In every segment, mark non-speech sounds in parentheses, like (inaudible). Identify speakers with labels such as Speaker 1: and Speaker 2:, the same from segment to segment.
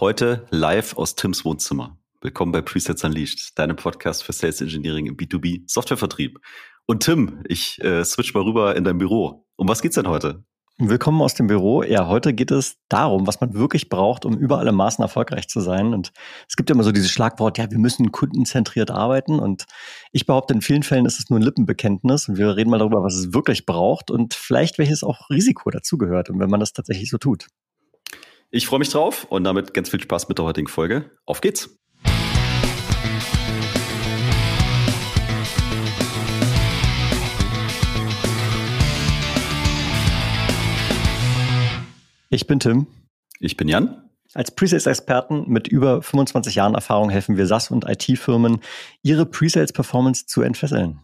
Speaker 1: Heute live aus Tims Wohnzimmer. Willkommen bei Presets Unleashed, deinem Podcast für Sales Engineering im B2B Softwarevertrieb. Und Tim, ich äh, switch mal rüber in dein Büro. Um was geht's denn heute?
Speaker 2: Willkommen aus dem Büro. Ja, heute geht es darum, was man wirklich braucht, um über alle Maßen erfolgreich zu sein. Und es gibt immer so dieses Schlagwort, ja, wir müssen kundenzentriert arbeiten. Und ich behaupte, in vielen Fällen ist es nur ein Lippenbekenntnis. Und wir reden mal darüber, was es wirklich braucht und vielleicht welches auch Risiko dazugehört. Und wenn man das tatsächlich so tut.
Speaker 1: Ich freue mich drauf und damit ganz viel Spaß mit der heutigen Folge. Auf geht's!
Speaker 2: Ich bin Tim.
Speaker 1: Ich bin Jan.
Speaker 2: Als Presales-Experten mit über 25 Jahren Erfahrung helfen wir SaaS und IT-Firmen, ihre Presales-Performance zu entfesseln.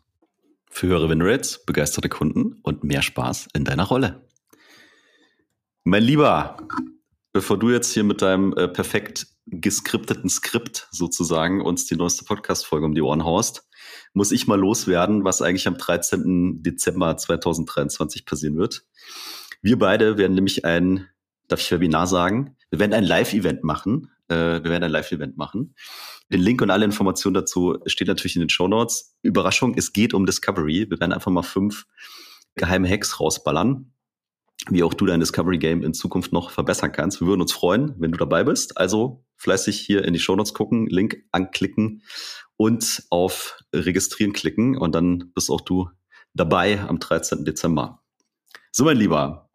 Speaker 1: Für höhere Winrates, begeisterte Kunden und mehr Spaß in deiner Rolle. Mein Lieber, bevor du jetzt hier mit deinem äh, perfekt geskripteten Skript sozusagen uns die neueste Podcast-Folge um die Ohren haust, muss ich mal loswerden, was eigentlich am 13. Dezember 2023 passieren wird. Wir beide werden nämlich ein, darf ich Webinar sagen? Wir werden ein Live-Event machen. Äh, wir werden ein Live-Event machen. Den Link und alle Informationen dazu steht natürlich in den Show Notes. Überraschung, es geht um Discovery. Wir werden einfach mal fünf geheime Hacks rausballern wie auch du dein Discovery Game in Zukunft noch verbessern kannst. Wir würden uns freuen, wenn du dabei bist. Also fleißig hier in die Show Notes gucken, Link anklicken und auf Registrieren klicken und dann bist auch du dabei am 13. Dezember. So, mein Lieber,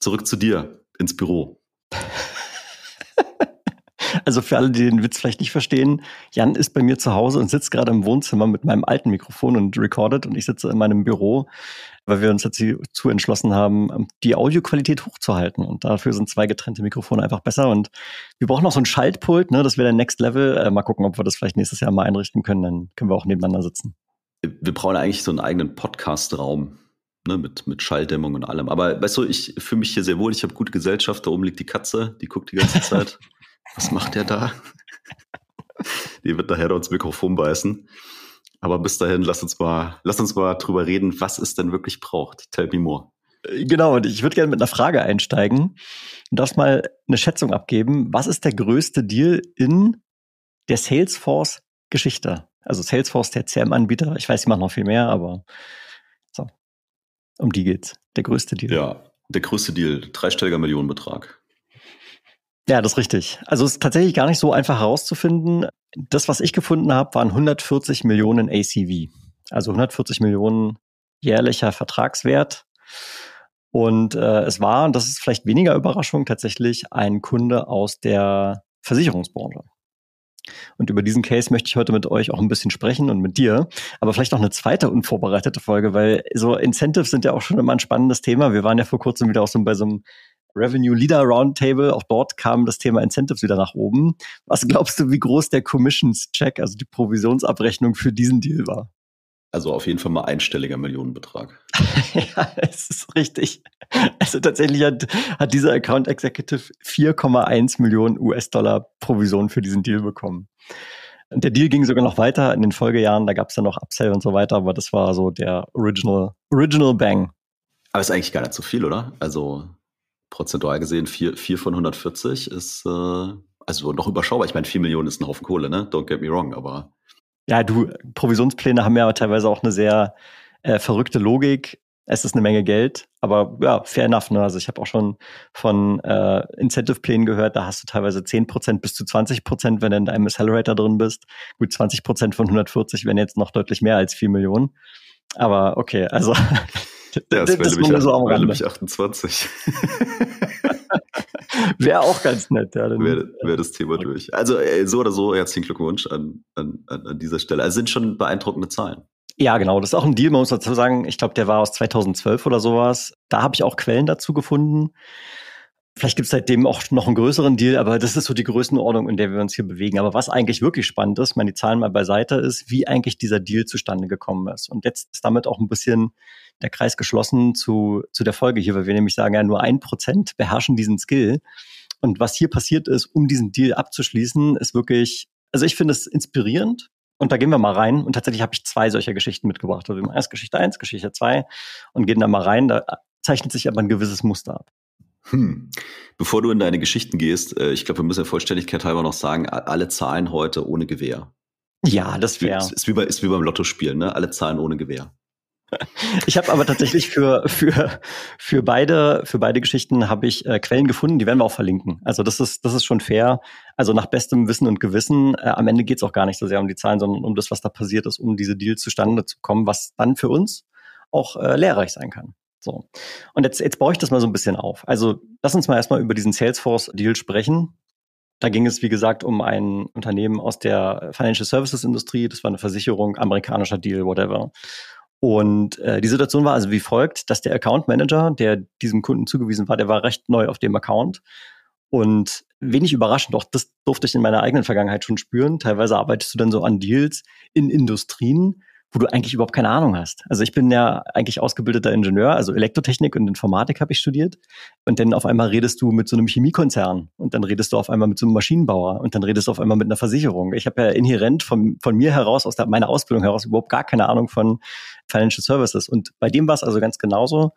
Speaker 1: zurück zu dir ins Büro.
Speaker 2: Also für alle, die den Witz vielleicht nicht verstehen, Jan ist bei mir zu Hause und sitzt gerade im Wohnzimmer mit meinem alten Mikrofon und recordet und ich sitze in meinem Büro, weil wir uns jetzt dazu entschlossen haben, die Audioqualität hochzuhalten. Und dafür sind zwei getrennte Mikrofone einfach besser. Und wir brauchen noch so ein Schaltpult, ne? das wäre der Next Level. Äh, mal gucken, ob wir das vielleicht nächstes Jahr mal einrichten können. Dann können wir auch nebeneinander sitzen.
Speaker 1: Wir brauchen eigentlich so einen eigenen Podcast-Raum. Ne, mit, mit Schalldämmung und allem. Aber weißt du, ich fühle mich hier sehr wohl. Ich habe gute Gesellschaft. Da oben liegt die Katze, die guckt die ganze Zeit. (laughs) Was macht der da? (laughs) Die wird daher ins Mikrofon beißen. Aber bis dahin, lass uns mal, lass uns mal drüber reden, was es denn wirklich braucht. Tell me more.
Speaker 2: Genau, und ich würde gerne mit einer Frage einsteigen. Du darfst mal eine Schätzung abgeben. Was ist der größte Deal in der Salesforce-Geschichte? Also Salesforce, der CM-Anbieter. Ich weiß, sie machen noch viel mehr, aber so. Um die geht's. Der größte Deal.
Speaker 1: Ja, der größte Deal. Dreistelliger Millionenbetrag.
Speaker 2: Ja, das ist richtig. Also es ist tatsächlich gar nicht so einfach herauszufinden. Das, was ich gefunden habe, waren 140 Millionen ACV. Also 140 Millionen jährlicher Vertragswert. Und äh, es war, und das ist vielleicht weniger Überraschung, tatsächlich ein Kunde aus der Versicherungsbranche. Und über diesen Case möchte ich heute mit euch auch ein bisschen sprechen und mit dir. Aber vielleicht noch eine zweite unvorbereitete Folge, weil so Incentives sind ja auch schon immer ein spannendes Thema. Wir waren ja vor kurzem wieder auch so bei so einem Revenue Leader Roundtable. Auch dort kam das Thema Incentives wieder nach oben. Was glaubst du, wie groß der Commissions Check, also die Provisionsabrechnung für diesen Deal war?
Speaker 1: Also auf jeden Fall mal einstelliger Millionenbetrag. (laughs)
Speaker 2: ja, es ist richtig. Also tatsächlich hat, hat dieser Account Executive 4,1 Millionen US-Dollar Provision für diesen Deal bekommen. Und der Deal ging sogar noch weiter in den Folgejahren. Da gab es ja noch Upsell und so weiter, aber das war so der Original, Original Bang.
Speaker 1: Aber ist eigentlich gar nicht so viel, oder? Also prozentual gesehen 4, 4 von 140 ist äh, also noch überschaubar. Ich meine, 4 Millionen ist ein Haufen Kohle, ne? Don't get me wrong, aber.
Speaker 2: Ja, du, Provisionspläne haben ja teilweise auch eine sehr äh, verrückte Logik. Es ist eine Menge Geld, aber ja, fair enough. Ne? Also ich habe auch schon von äh, Incentive-Plänen gehört, da hast du teilweise 10% bis zu 20%, wenn du in deinem Accelerator drin bist. Gut, 20% von 140 wären jetzt noch deutlich mehr als 4 Millionen. Aber okay, also (laughs)
Speaker 1: Ja, das, das wäre nämlich, so am nämlich 28.
Speaker 2: wäre (laughs) auch ganz nett. Ja,
Speaker 1: wäre wär das Thema durch. Also äh, so oder so, herzlichen Glückwunsch an, an, an dieser Stelle. Also sind schon beeindruckende Zahlen.
Speaker 2: Ja, genau. Das ist auch ein Deal, man muss dazu sagen. Ich glaube, der war aus 2012 oder sowas. Da habe ich auch Quellen dazu gefunden. Vielleicht gibt es seitdem auch noch einen größeren Deal, aber das ist so die Größenordnung, in der wir uns hier bewegen. Aber was eigentlich wirklich spannend ist, meine die Zahlen mal beiseite, ist, wie eigentlich dieser Deal zustande gekommen ist. Und jetzt ist damit auch ein bisschen der Kreis geschlossen zu, zu der Folge hier, weil wir nämlich sagen, ja, nur ein Prozent beherrschen diesen Skill. Und was hier passiert ist, um diesen Deal abzuschließen, ist wirklich, also ich finde es inspirierend. Und da gehen wir mal rein. Und tatsächlich habe ich zwei solcher Geschichten mitgebracht. Also erst Geschichte eins, Geschichte zwei und gehen da mal rein. Da zeichnet sich aber ein gewisses Muster ab.
Speaker 1: Hm. Bevor du in deine Geschichten gehst, äh, ich glaube, wir müssen der Vollständigkeit halber noch sagen, alle Zahlen heute ohne Gewehr.
Speaker 2: Ja, das wäre.
Speaker 1: Ist, ist, wie bei, ist wie beim Lottospielen, ne? Alle Zahlen ohne Gewehr.
Speaker 2: Ich habe aber tatsächlich für, für, für, beide, für beide Geschichten habe ich äh, Quellen gefunden, die werden wir auch verlinken. Also das ist, das ist schon fair. Also nach bestem Wissen und Gewissen, äh, am Ende geht es auch gar nicht so sehr um die Zahlen, sondern um das, was da passiert ist, um diese Deals zustande zu kommen, was dann für uns auch äh, lehrreich sein kann. So. Und jetzt, jetzt baue ich das mal so ein bisschen auf. Also lass uns mal erstmal über diesen Salesforce-Deal sprechen. Da ging es, wie gesagt, um ein Unternehmen aus der Financial Services Industrie. Das war eine Versicherung, amerikanischer Deal, whatever. Und äh, die Situation war also wie folgt, dass der Account Manager, der diesem Kunden zugewiesen war, der war recht neu auf dem Account. Und wenig überraschend, auch das durfte ich in meiner eigenen Vergangenheit schon spüren. Teilweise arbeitest du dann so an Deals in Industrien, wo du eigentlich überhaupt keine Ahnung hast. Also ich bin ja eigentlich ausgebildeter Ingenieur, also Elektrotechnik und Informatik habe ich studiert. Und dann auf einmal redest du mit so einem Chemiekonzern und dann redest du auf einmal mit so einem Maschinenbauer und dann redest du auf einmal mit einer Versicherung. Ich habe ja inhärent von, von mir heraus, aus der, meiner Ausbildung heraus, überhaupt gar keine Ahnung von Financial Services. Und bei dem war es also ganz genauso.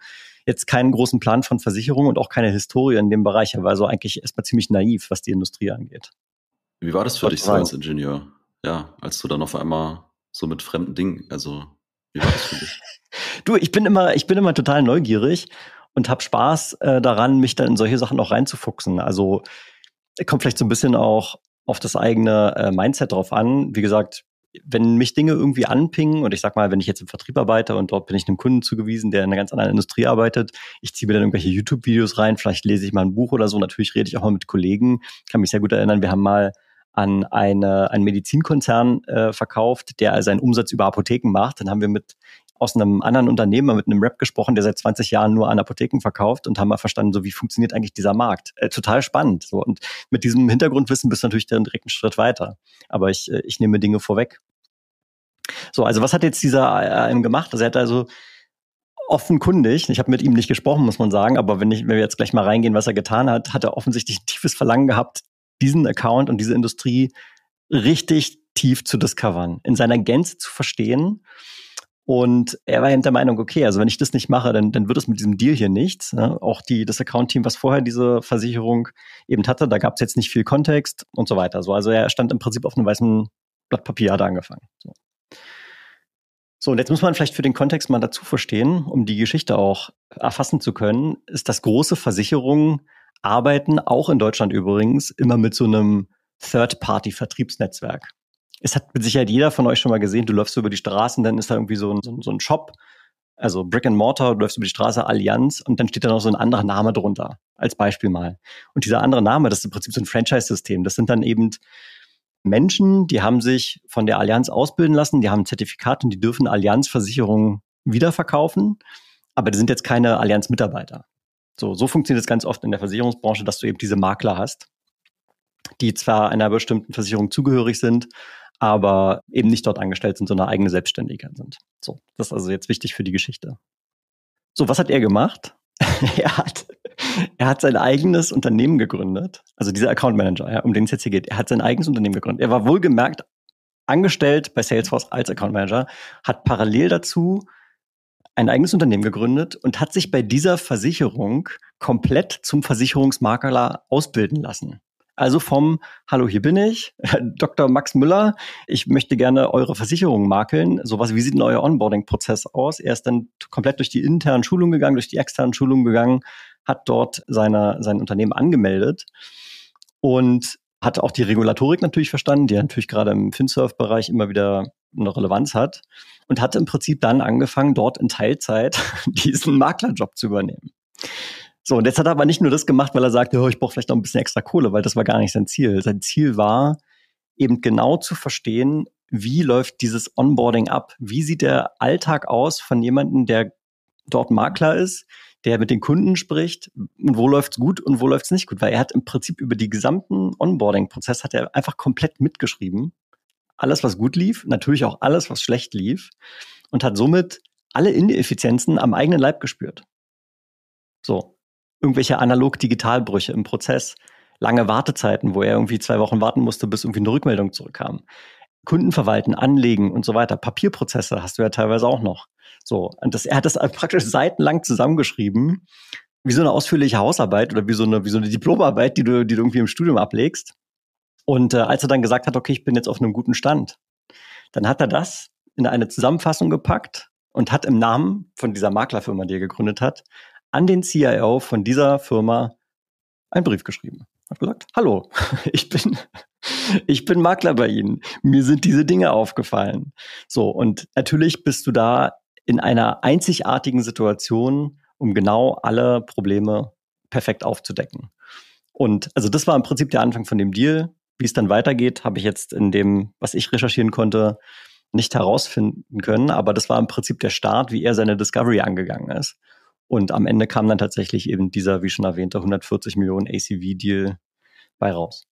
Speaker 2: Jetzt keinen großen Plan von Versicherung und auch keine Historie in dem Bereich. Er war so eigentlich erstmal ziemlich naiv, was die Industrie angeht.
Speaker 1: Wie war das für dich so als Ingenieur? Ja, als du dann auf einmal so mit fremden Dingen. Also, wie war das für dich? (laughs)
Speaker 2: du, ich bin immer, ich bin immer total neugierig und habe Spaß äh, daran, mich dann in solche Sachen auch reinzufuchsen. Also kommt vielleicht so ein bisschen auch auf das eigene äh, Mindset drauf an. Wie gesagt, wenn mich Dinge irgendwie anpingen und ich sag mal, wenn ich jetzt im Vertrieb arbeite und dort bin ich einem Kunden zugewiesen, der in einer ganz anderen Industrie arbeitet, ich ziehe mir dann irgendwelche YouTube-Videos rein, vielleicht lese ich mal ein Buch oder so, natürlich rede ich auch mal mit Kollegen, kann mich sehr gut erinnern, wir haben mal an eine, einen Medizinkonzern äh, verkauft, der seinen Umsatz über Apotheken macht. Dann haben wir mit aus einem anderen Unternehmen mit einem Rap gesprochen, der seit 20 Jahren nur an Apotheken verkauft und haben mal verstanden, so wie funktioniert eigentlich dieser Markt. Äh, total spannend. So und mit diesem Hintergrundwissen bist du natürlich dann direkt einen Schritt weiter. Aber ich, äh, ich nehme Dinge vorweg. So, also was hat jetzt dieser AM gemacht? Also er hat also offenkundig, ich habe mit ihm nicht gesprochen, muss man sagen, aber wenn, ich, wenn wir jetzt gleich mal reingehen, was er getan hat, hat er offensichtlich ein tiefes Verlangen gehabt, diesen Account und diese Industrie richtig tief zu discovern, in seiner Gänze zu verstehen. Und er war eben der Meinung, okay, also wenn ich das nicht mache, dann, dann wird es mit diesem Deal hier nichts. Ne? Auch die, das Account-Team, was vorher diese Versicherung eben hatte, da gab es jetzt nicht viel Kontext und so weiter. So, also er stand im Prinzip auf einem weißen Blatt Papier, hat er angefangen. So. So, und jetzt muss man vielleicht für den Kontext mal dazu verstehen, um die Geschichte auch erfassen zu können, ist, dass große Versicherungen arbeiten, auch in Deutschland übrigens, immer mit so einem Third-Party-Vertriebsnetzwerk. Es hat mit Sicherheit jeder von euch schon mal gesehen, du läufst über die Straßen, dann ist da irgendwie so ein, so, ein Shop, also Brick and Mortar, du läufst über die Straße Allianz und dann steht da noch so ein anderer Name drunter, als Beispiel mal. Und dieser andere Name, das ist im Prinzip so ein Franchise-System. Das sind dann eben Menschen, die haben sich von der Allianz ausbilden lassen, die haben ein Zertifikat und die dürfen Allianz-Versicherungen wiederverkaufen, aber die sind jetzt keine Allianz-Mitarbeiter. So, so funktioniert es ganz oft in der Versicherungsbranche, dass du eben diese Makler hast, die zwar einer bestimmten Versicherung zugehörig sind, aber eben nicht dort angestellt sind, sondern eigene Selbstständigkeit sind. So, das ist also jetzt wichtig für die Geschichte. So, was hat er gemacht? (laughs) er hat, er hat sein eigenes Unternehmen gegründet. Also dieser Account Manager, ja, um den es jetzt hier geht. Er hat sein eigenes Unternehmen gegründet. Er war wohlgemerkt angestellt bei Salesforce als Account Manager, hat parallel dazu ein eigenes Unternehmen gegründet und hat sich bei dieser Versicherung komplett zum Versicherungsmakler ausbilden lassen. Also vom Hallo, hier bin ich, (laughs) Dr. Max Müller. Ich möchte gerne eure Versicherung makeln. Sowas, wie sieht denn euer Onboarding-Prozess aus? Er ist dann komplett durch die internen Schulungen gegangen, durch die externen Schulungen gegangen, hat dort seine, sein Unternehmen angemeldet und hat auch die Regulatorik natürlich verstanden, die natürlich gerade im FinSurf-Bereich immer wieder eine Relevanz hat und hat im Prinzip dann angefangen, dort in Teilzeit (laughs) diesen Maklerjob zu übernehmen. So, und jetzt hat er aber nicht nur das gemacht, weil er sagte, oh, ich brauche vielleicht noch ein bisschen extra Kohle, weil das war gar nicht sein Ziel. Sein Ziel war, eben genau zu verstehen, wie läuft dieses Onboarding ab? Wie sieht der Alltag aus von jemandem, der dort Makler ist, der mit den Kunden spricht und wo läuft's gut und wo läuft's nicht gut, weil er hat im Prinzip über die gesamten Onboarding-Prozess hat er einfach komplett mitgeschrieben. Alles, was gut lief, natürlich auch alles, was schlecht lief und hat somit alle Ineffizienzen am eigenen Leib gespürt. So. Irgendwelche analog-digital-Brüche im Prozess, lange Wartezeiten, wo er irgendwie zwei Wochen warten musste, bis irgendwie eine Rückmeldung zurückkam. Kunden verwalten, anlegen und so weiter. Papierprozesse hast du ja teilweise auch noch. So, und das, er hat das (laughs) praktisch seitenlang zusammengeschrieben wie so eine ausführliche Hausarbeit oder wie so eine, wie so eine Diplomarbeit, die du, die du irgendwie im Studium ablegst. Und äh, als er dann gesagt hat, okay, ich bin jetzt auf einem guten Stand, dann hat er das in eine Zusammenfassung gepackt und hat im Namen von dieser Maklerfirma, die er gegründet hat, an den CIO von dieser Firma einen Brief geschrieben. Hat gesagt, hallo, (laughs) ich bin, (laughs) ich bin Makler bei Ihnen. Mir sind diese Dinge aufgefallen. So, und natürlich bist du da in einer einzigartigen Situation, um genau alle Probleme perfekt aufzudecken. Und also das war im Prinzip der Anfang von dem Deal. Wie es dann weitergeht, habe ich jetzt in dem, was ich recherchieren konnte, nicht herausfinden können. Aber das war im Prinzip der Start, wie er seine Discovery angegangen ist. Und am Ende kam dann tatsächlich eben dieser, wie schon erwähnte, 140 Millionen ACV-Deal bei raus.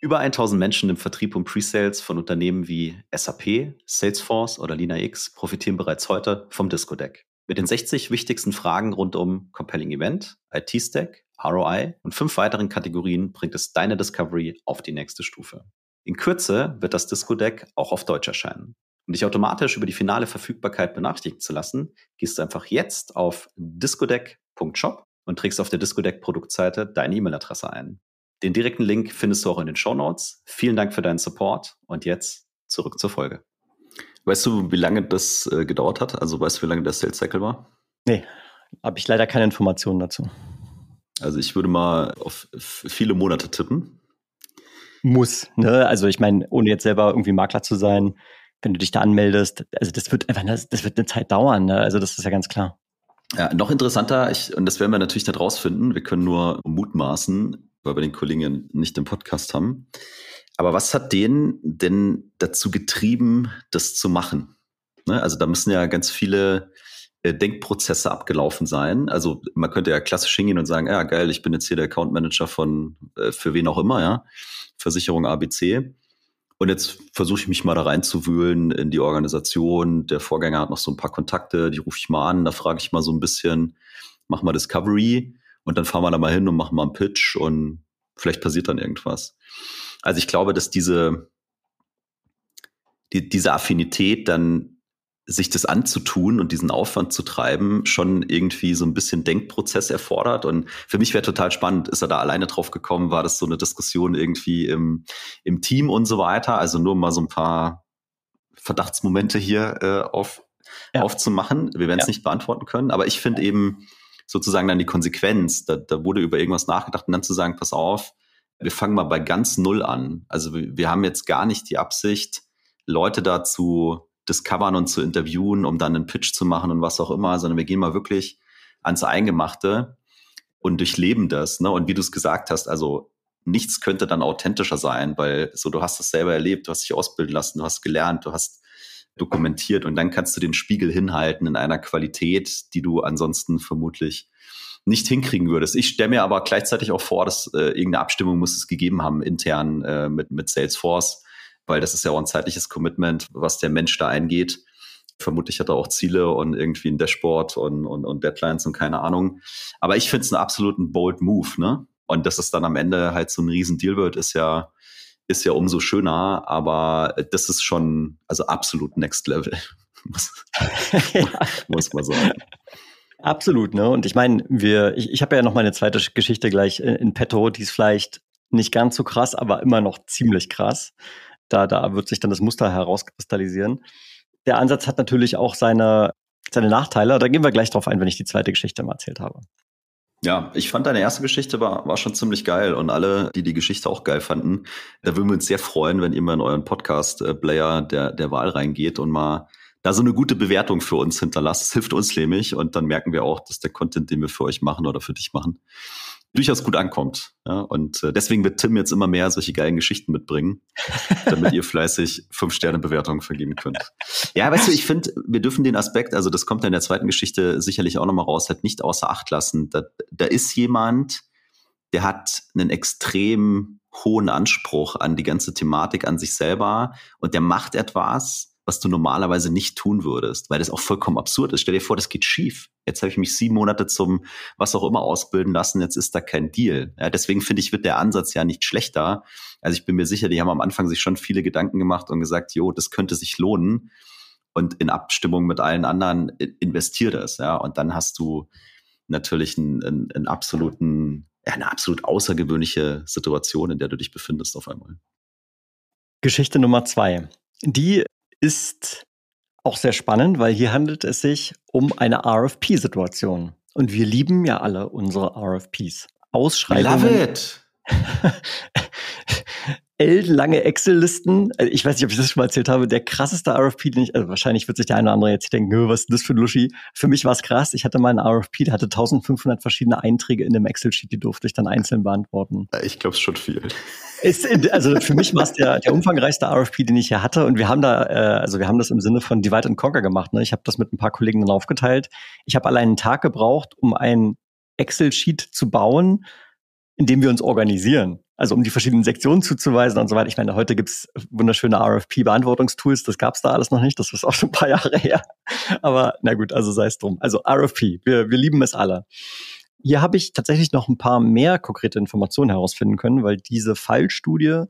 Speaker 1: Über 1000 Menschen im Vertrieb und Presales von Unternehmen wie SAP, Salesforce oder LinaX profitieren bereits heute vom Disco Deck. Mit den 60 wichtigsten Fragen rund um Compelling Event, IT-Stack, ROI und fünf weiteren Kategorien bringt es deine Discovery auf die nächste Stufe. In Kürze wird das Disco Deck auch auf Deutsch erscheinen. Um dich automatisch über die finale Verfügbarkeit benachrichtigen zu lassen, gehst du einfach jetzt auf discodeck.shop und trägst auf der Discodeck Produktseite deine E-Mail-Adresse ein. Den direkten Link findest du auch in den Show Notes. Vielen Dank für deinen Support und jetzt zurück zur Folge. Weißt du, wie lange das äh, gedauert hat? Also weißt du, wie lange der Sales Cycle war?
Speaker 2: Nee, habe ich leider keine Informationen dazu.
Speaker 1: Also ich würde mal auf viele Monate tippen.
Speaker 2: Muss, ne? Also ich meine, ohne jetzt selber irgendwie Makler zu sein, wenn du dich da anmeldest, also das wird einfach, das, das wird eine Zeit dauern, ne? Also das ist ja ganz klar.
Speaker 1: Ja, noch interessanter, ich, und das werden wir natürlich nicht rausfinden, wir können nur mutmaßen, weil wir den Kollegen nicht im Podcast haben. Aber was hat den denn dazu getrieben, das zu machen? Ne? Also da müssen ja ganz viele Denkprozesse abgelaufen sein. Also man könnte ja klassisch hingehen und sagen, ja geil, ich bin jetzt hier der Account Manager von äh, für wen auch immer, ja, Versicherung ABC. Und jetzt versuche ich mich mal da reinzuwühlen in die Organisation. Der Vorgänger hat noch so ein paar Kontakte, die rufe ich mal an, da frage ich mal so ein bisschen, mach mal Discovery und dann fahren wir da mal hin und machen mal einen Pitch und vielleicht passiert dann irgendwas. Also ich glaube, dass diese, die, diese Affinität dann sich das anzutun und diesen Aufwand zu treiben, schon irgendwie so ein bisschen Denkprozess erfordert. Und für mich wäre total spannend, ist er da alleine drauf gekommen? War das so eine Diskussion irgendwie im, im Team und so weiter? Also nur mal so ein paar Verdachtsmomente hier äh, auf, ja. aufzumachen. Wir werden es ja. nicht beantworten können, aber ich finde eben sozusagen dann die Konsequenz, da, da wurde über irgendwas nachgedacht und dann zu sagen, pass auf, wir fangen mal bei ganz Null an. Also wir, wir haben jetzt gar nicht die Absicht, Leute dazu discovern und zu interviewen, um dann einen Pitch zu machen und was auch immer, sondern wir gehen mal wirklich ans Eingemachte und durchleben das. Ne? Und wie du es gesagt hast, also nichts könnte dann authentischer sein, weil so du hast es selber erlebt, du hast dich ausbilden lassen, du hast gelernt, du hast dokumentiert und dann kannst du den Spiegel hinhalten in einer Qualität, die du ansonsten vermutlich nicht hinkriegen würdest. Ich stelle mir aber gleichzeitig auch vor, dass äh, irgendeine Abstimmung muss es gegeben haben intern äh, mit, mit Salesforce, weil das ist ja auch ein zeitliches Commitment, was der Mensch da eingeht. Vermutlich hat er auch Ziele und irgendwie ein Dashboard und, und, und Deadlines und keine Ahnung. Aber ich finde es einen absoluten bold Move, ne? Und dass es dann am Ende halt so ein riesen Deal wird, ist ja, ist ja umso schöner, aber das ist schon, also absolut Next Level. (laughs) muss, (laughs) muss man sagen.
Speaker 2: Absolut, ne? Und ich meine, wir, ich, ich habe ja noch meine zweite Geschichte gleich in, in petto, die ist vielleicht nicht ganz so krass, aber immer noch ziemlich krass. Da, da wird sich dann das Muster herauskristallisieren. Der Ansatz hat natürlich auch seine, seine Nachteile. Da gehen wir gleich drauf ein, wenn ich die zweite Geschichte mal erzählt habe.
Speaker 1: Ja, ich fand deine erste Geschichte war, war schon ziemlich geil und alle, die die Geschichte auch geil fanden, da würden wir uns sehr freuen, wenn ihr mal in euren Podcast-Player der, der Wahl reingeht und mal da so eine gute Bewertung für uns hinterlasst. Das hilft uns nämlich und dann merken wir auch, dass der Content, den wir für euch machen oder für dich machen, durchaus gut ankommt. Ja, und äh, deswegen wird Tim jetzt immer mehr solche geilen Geschichten mitbringen, damit ihr (laughs) fleißig fünf Sterne Bewertungen vergeben könnt. Ja, weißt du, ich finde, wir dürfen den Aspekt, also das kommt ja in der zweiten Geschichte sicherlich auch nochmal raus, halt nicht außer Acht lassen. Da, da ist jemand, der hat einen extrem hohen Anspruch an die ganze Thematik an sich selber und der macht etwas, was du normalerweise nicht tun würdest, weil das auch vollkommen absurd ist. Stell dir vor, das geht schief. Jetzt habe ich mich sieben Monate zum was auch immer ausbilden lassen, jetzt ist da kein Deal. Ja, deswegen finde ich, wird der Ansatz ja nicht schlechter. Also ich bin mir sicher, die haben am Anfang sich schon viele Gedanken gemacht und gesagt, jo, das könnte sich lohnen. Und in Abstimmung mit allen anderen investiert es, ja. Und dann hast du natürlich einen, einen, einen absoluten, eine absolut außergewöhnliche Situation, in der du dich befindest auf einmal.
Speaker 2: Geschichte Nummer zwei. Die ist auch sehr spannend, weil hier handelt es sich um eine RFP-Situation. Und wir lieben ja alle unsere RFPs. Ausschreibungen. Love it! (laughs) ellenlange Excel-Listen. Also ich weiß nicht, ob ich das schon mal erzählt habe. Der krasseste RFP, den ich, also wahrscheinlich wird sich der eine oder andere jetzt denken, was ist das für ein Luschi? Für mich war es krass. Ich hatte mal einen RFP, der hatte 1500 verschiedene Einträge in einem Excel-Sheet, die durfte ich dann einzeln beantworten.
Speaker 1: Ich glaube, es schon viel.
Speaker 2: Ist, also für mich war es der, der umfangreichste RFP, den ich hier hatte. Und wir haben da, äh, also wir haben das im Sinne von Divide and Conquer gemacht. Ne? Ich habe das mit ein paar Kollegen dann aufgeteilt. Ich habe allein einen Tag gebraucht, um ein Excel-Sheet zu bauen, in dem wir uns organisieren. Also um die verschiedenen Sektionen zuzuweisen und so weiter. Ich meine, heute gibt's wunderschöne RFP-Beantwortungstools, das gab's da alles noch nicht, das ist auch schon ein paar (laughs) Jahre her. Aber na gut, also sei es drum. Also RFP, wir, wir lieben es alle. Hier habe ich tatsächlich noch ein paar mehr konkrete Informationen herausfinden können, weil diese Fallstudie,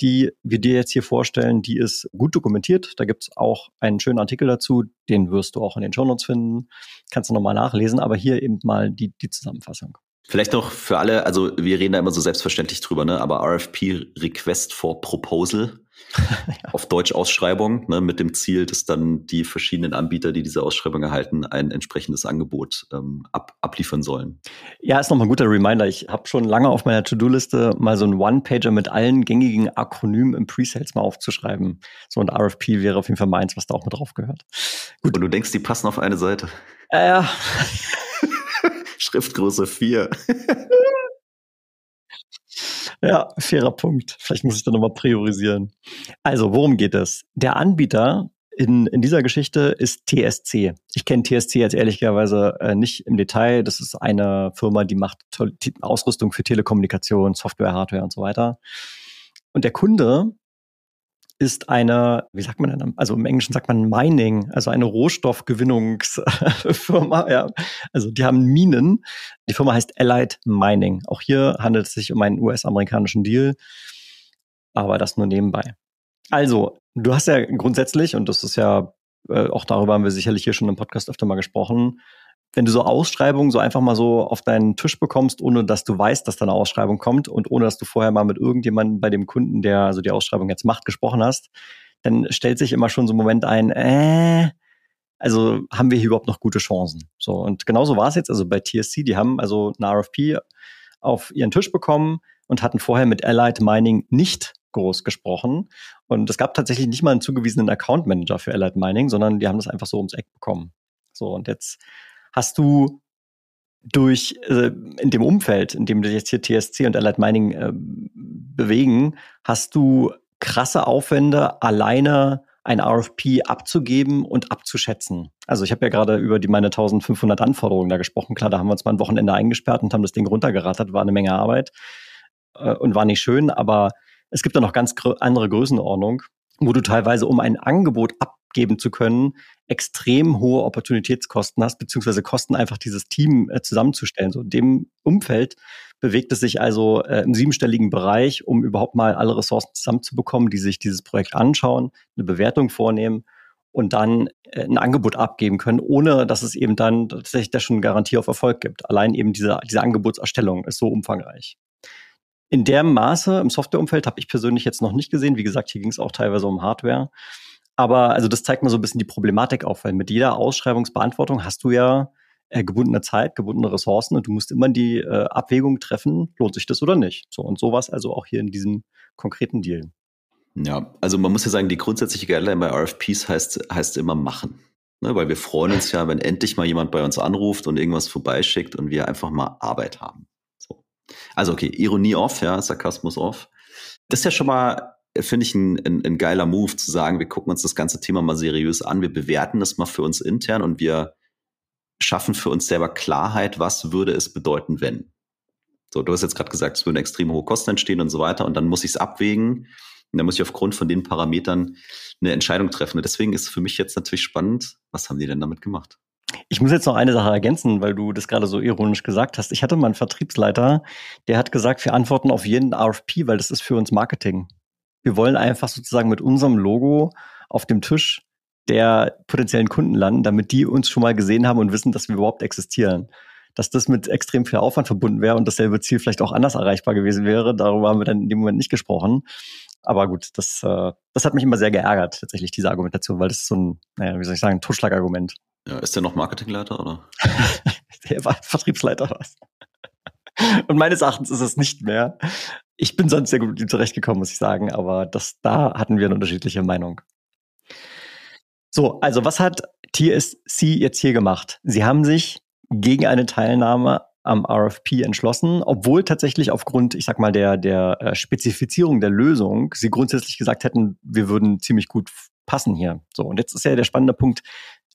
Speaker 2: die wir dir jetzt hier vorstellen, die ist gut dokumentiert. Da gibt's auch einen schönen Artikel dazu, den wirst du auch in den Shownotes finden. Kannst du nochmal nachlesen, aber hier eben mal die, die Zusammenfassung.
Speaker 1: Vielleicht noch für alle, also wir reden da immer so selbstverständlich drüber, ne? aber RFP Request for Proposal ja. (laughs) auf Deutsch Ausschreibung, ne? mit dem Ziel, dass dann die verschiedenen Anbieter, die diese Ausschreibung erhalten, ein entsprechendes Angebot ähm, ab, abliefern sollen.
Speaker 2: Ja, ist nochmal ein guter Reminder. Ich habe schon lange auf meiner To-Do-Liste mal so einen One-Pager mit allen gängigen Akronymen im Pre-Sales mal aufzuschreiben. So ein RFP wäre auf jeden Fall meins, was da auch mit drauf gehört.
Speaker 1: Gut. Und du denkst, die passen auf eine Seite.
Speaker 2: Äh, ja. (laughs)
Speaker 1: Schriftgröße 4. (laughs)
Speaker 2: ja, fairer Punkt. Vielleicht muss ich da nochmal priorisieren. Also, worum geht es? Der Anbieter in, in dieser Geschichte ist TSC. Ich kenne TSC jetzt ehrlicherweise äh, nicht im Detail. Das ist eine Firma, die macht Ausrüstung für Telekommunikation, Software, Hardware und so weiter. Und der Kunde ist eine, wie sagt man denn, also im Englischen sagt man Mining, also eine Rohstoffgewinnungsfirma, (laughs) ja. Also die haben Minen. Die Firma heißt Allied Mining. Auch hier handelt es sich um einen US-amerikanischen Deal, aber das nur nebenbei. Also, du hast ja grundsätzlich, und das ist ja, äh, auch darüber haben wir sicherlich hier schon im Podcast öfter mal gesprochen, wenn du so Ausschreibungen so einfach mal so auf deinen Tisch bekommst, ohne dass du weißt, dass da eine Ausschreibung kommt und ohne dass du vorher mal mit irgendjemandem bei dem Kunden, der also die Ausschreibung jetzt macht, gesprochen hast, dann stellt sich immer schon so ein Moment ein, äh, also haben wir hier überhaupt noch gute Chancen? So, und genauso war es jetzt, also bei TSC, die haben also eine RFP auf ihren Tisch bekommen und hatten vorher mit Allied Mining nicht groß gesprochen. Und es gab tatsächlich nicht mal einen zugewiesenen Account Manager für Allied Mining, sondern die haben das einfach so ums Eck bekommen. So, und jetzt hast du durch äh, in dem Umfeld, in dem du jetzt hier TSC und Allied Mining äh, bewegen, hast du krasse Aufwände, alleine ein RFP abzugeben und abzuschätzen. Also ich habe ja gerade über die meine 1500 Anforderungen da gesprochen. Klar, da haben wir uns mal ein Wochenende eingesperrt und haben das Ding runtergerattert, war eine Menge Arbeit äh, und war nicht schön, aber es gibt da noch ganz andere Größenordnung, wo du teilweise, um ein Angebot abgeben zu können, extrem hohe Opportunitätskosten hast, beziehungsweise Kosten einfach dieses Team äh, zusammenzustellen. So in dem Umfeld bewegt es sich also äh, im siebenstelligen Bereich, um überhaupt mal alle Ressourcen zusammenzubekommen, die sich dieses Projekt anschauen, eine Bewertung vornehmen und dann äh, ein Angebot abgeben können, ohne dass es eben dann tatsächlich da schon Garantie auf Erfolg gibt. Allein eben diese, diese Angebotserstellung ist so umfangreich. In dem Maße im Softwareumfeld habe ich persönlich jetzt noch nicht gesehen. Wie gesagt, hier ging es auch teilweise um Hardware. Aber also das zeigt mal so ein bisschen die Problematik auf, weil mit jeder Ausschreibungsbeantwortung hast du ja äh, gebundene Zeit, gebundene Ressourcen und du musst immer die äh, Abwägung treffen, lohnt sich das oder nicht. So und sowas also auch hier in diesem konkreten Deal.
Speaker 1: Ja, also man muss ja sagen, die grundsätzliche Guideline bei RFPs heißt, heißt immer machen. Ne, weil wir freuen uns ja, wenn endlich mal jemand bei uns anruft und irgendwas vorbeischickt und wir einfach mal Arbeit haben. So. Also okay, Ironie off, ja, Sarkasmus off. Das ist ja schon mal finde ich ein, ein, ein geiler Move zu sagen, wir gucken uns das ganze Thema mal seriös an, wir bewerten das mal für uns intern und wir schaffen für uns selber Klarheit, was würde es bedeuten, wenn. So, du hast jetzt gerade gesagt, es würden extrem hohe Kosten entstehen und so weiter und dann muss ich es abwägen und dann muss ich aufgrund von den Parametern eine Entscheidung treffen. Und deswegen ist für mich jetzt natürlich spannend, was haben die denn damit gemacht?
Speaker 2: Ich muss jetzt noch eine Sache ergänzen, weil du das gerade so ironisch gesagt hast. Ich hatte mal einen Vertriebsleiter, der hat gesagt, wir antworten auf jeden RFP, weil das ist für uns Marketing. Wir wollen einfach sozusagen mit unserem Logo auf dem Tisch der potenziellen Kunden landen, damit die uns schon mal gesehen haben und wissen, dass wir überhaupt existieren. dass das mit extrem viel Aufwand verbunden wäre und dasselbe Ziel vielleicht auch anders erreichbar gewesen wäre. Darüber haben wir dann in dem Moment nicht gesprochen. Aber gut, das, äh, das hat mich immer sehr geärgert, tatsächlich, diese Argumentation, weil das ist so ein, naja, wie soll ich sagen, ein Totschlagargument.
Speaker 1: Ja, ist der noch Marketingleiter oder? (laughs)
Speaker 2: der war Vertriebsleiter was. Und meines Erachtens ist es nicht mehr. Ich bin sonst sehr gut mit ihm zurechtgekommen, muss ich sagen, aber das, da hatten wir eine unterschiedliche Meinung. So, also was hat TSC jetzt hier gemacht? Sie haben sich gegen eine Teilnahme am RFP entschlossen, obwohl tatsächlich aufgrund, ich sag mal, der, der äh, Spezifizierung der Lösung sie grundsätzlich gesagt hätten, wir würden ziemlich gut passen hier. So, und jetzt ist ja der spannende Punkt,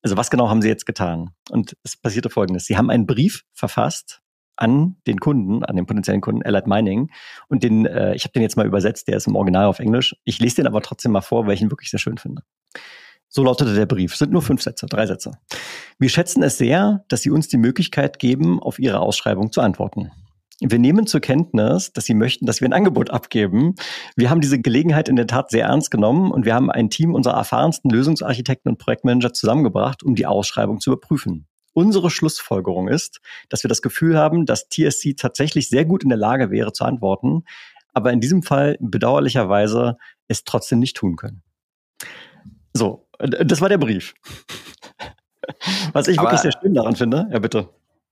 Speaker 2: also was genau haben sie jetzt getan? Und es passierte folgendes. Sie haben einen Brief verfasst an den Kunden, an den potenziellen Kunden Allied Mining. Und den, äh, ich habe den jetzt mal übersetzt, der ist im Original auf Englisch. Ich lese den aber trotzdem mal vor, weil ich ihn wirklich sehr schön finde. So lautete der Brief. Sind nur fünf Sätze, drei Sätze. Wir schätzen es sehr, dass Sie uns die Möglichkeit geben, auf Ihre Ausschreibung zu antworten. Wir nehmen zur Kenntnis, dass Sie möchten, dass wir ein Angebot abgeben. Wir haben diese Gelegenheit in der Tat sehr ernst genommen und wir haben ein Team unserer erfahrensten Lösungsarchitekten und Projektmanager zusammengebracht, um die Ausschreibung zu überprüfen. Unsere Schlussfolgerung ist, dass wir das Gefühl haben, dass TSC tatsächlich sehr gut in der Lage wäre zu antworten, aber in diesem Fall bedauerlicherweise es trotzdem nicht tun können. So, das war der Brief. Was ich aber, wirklich sehr schön daran finde, ja bitte.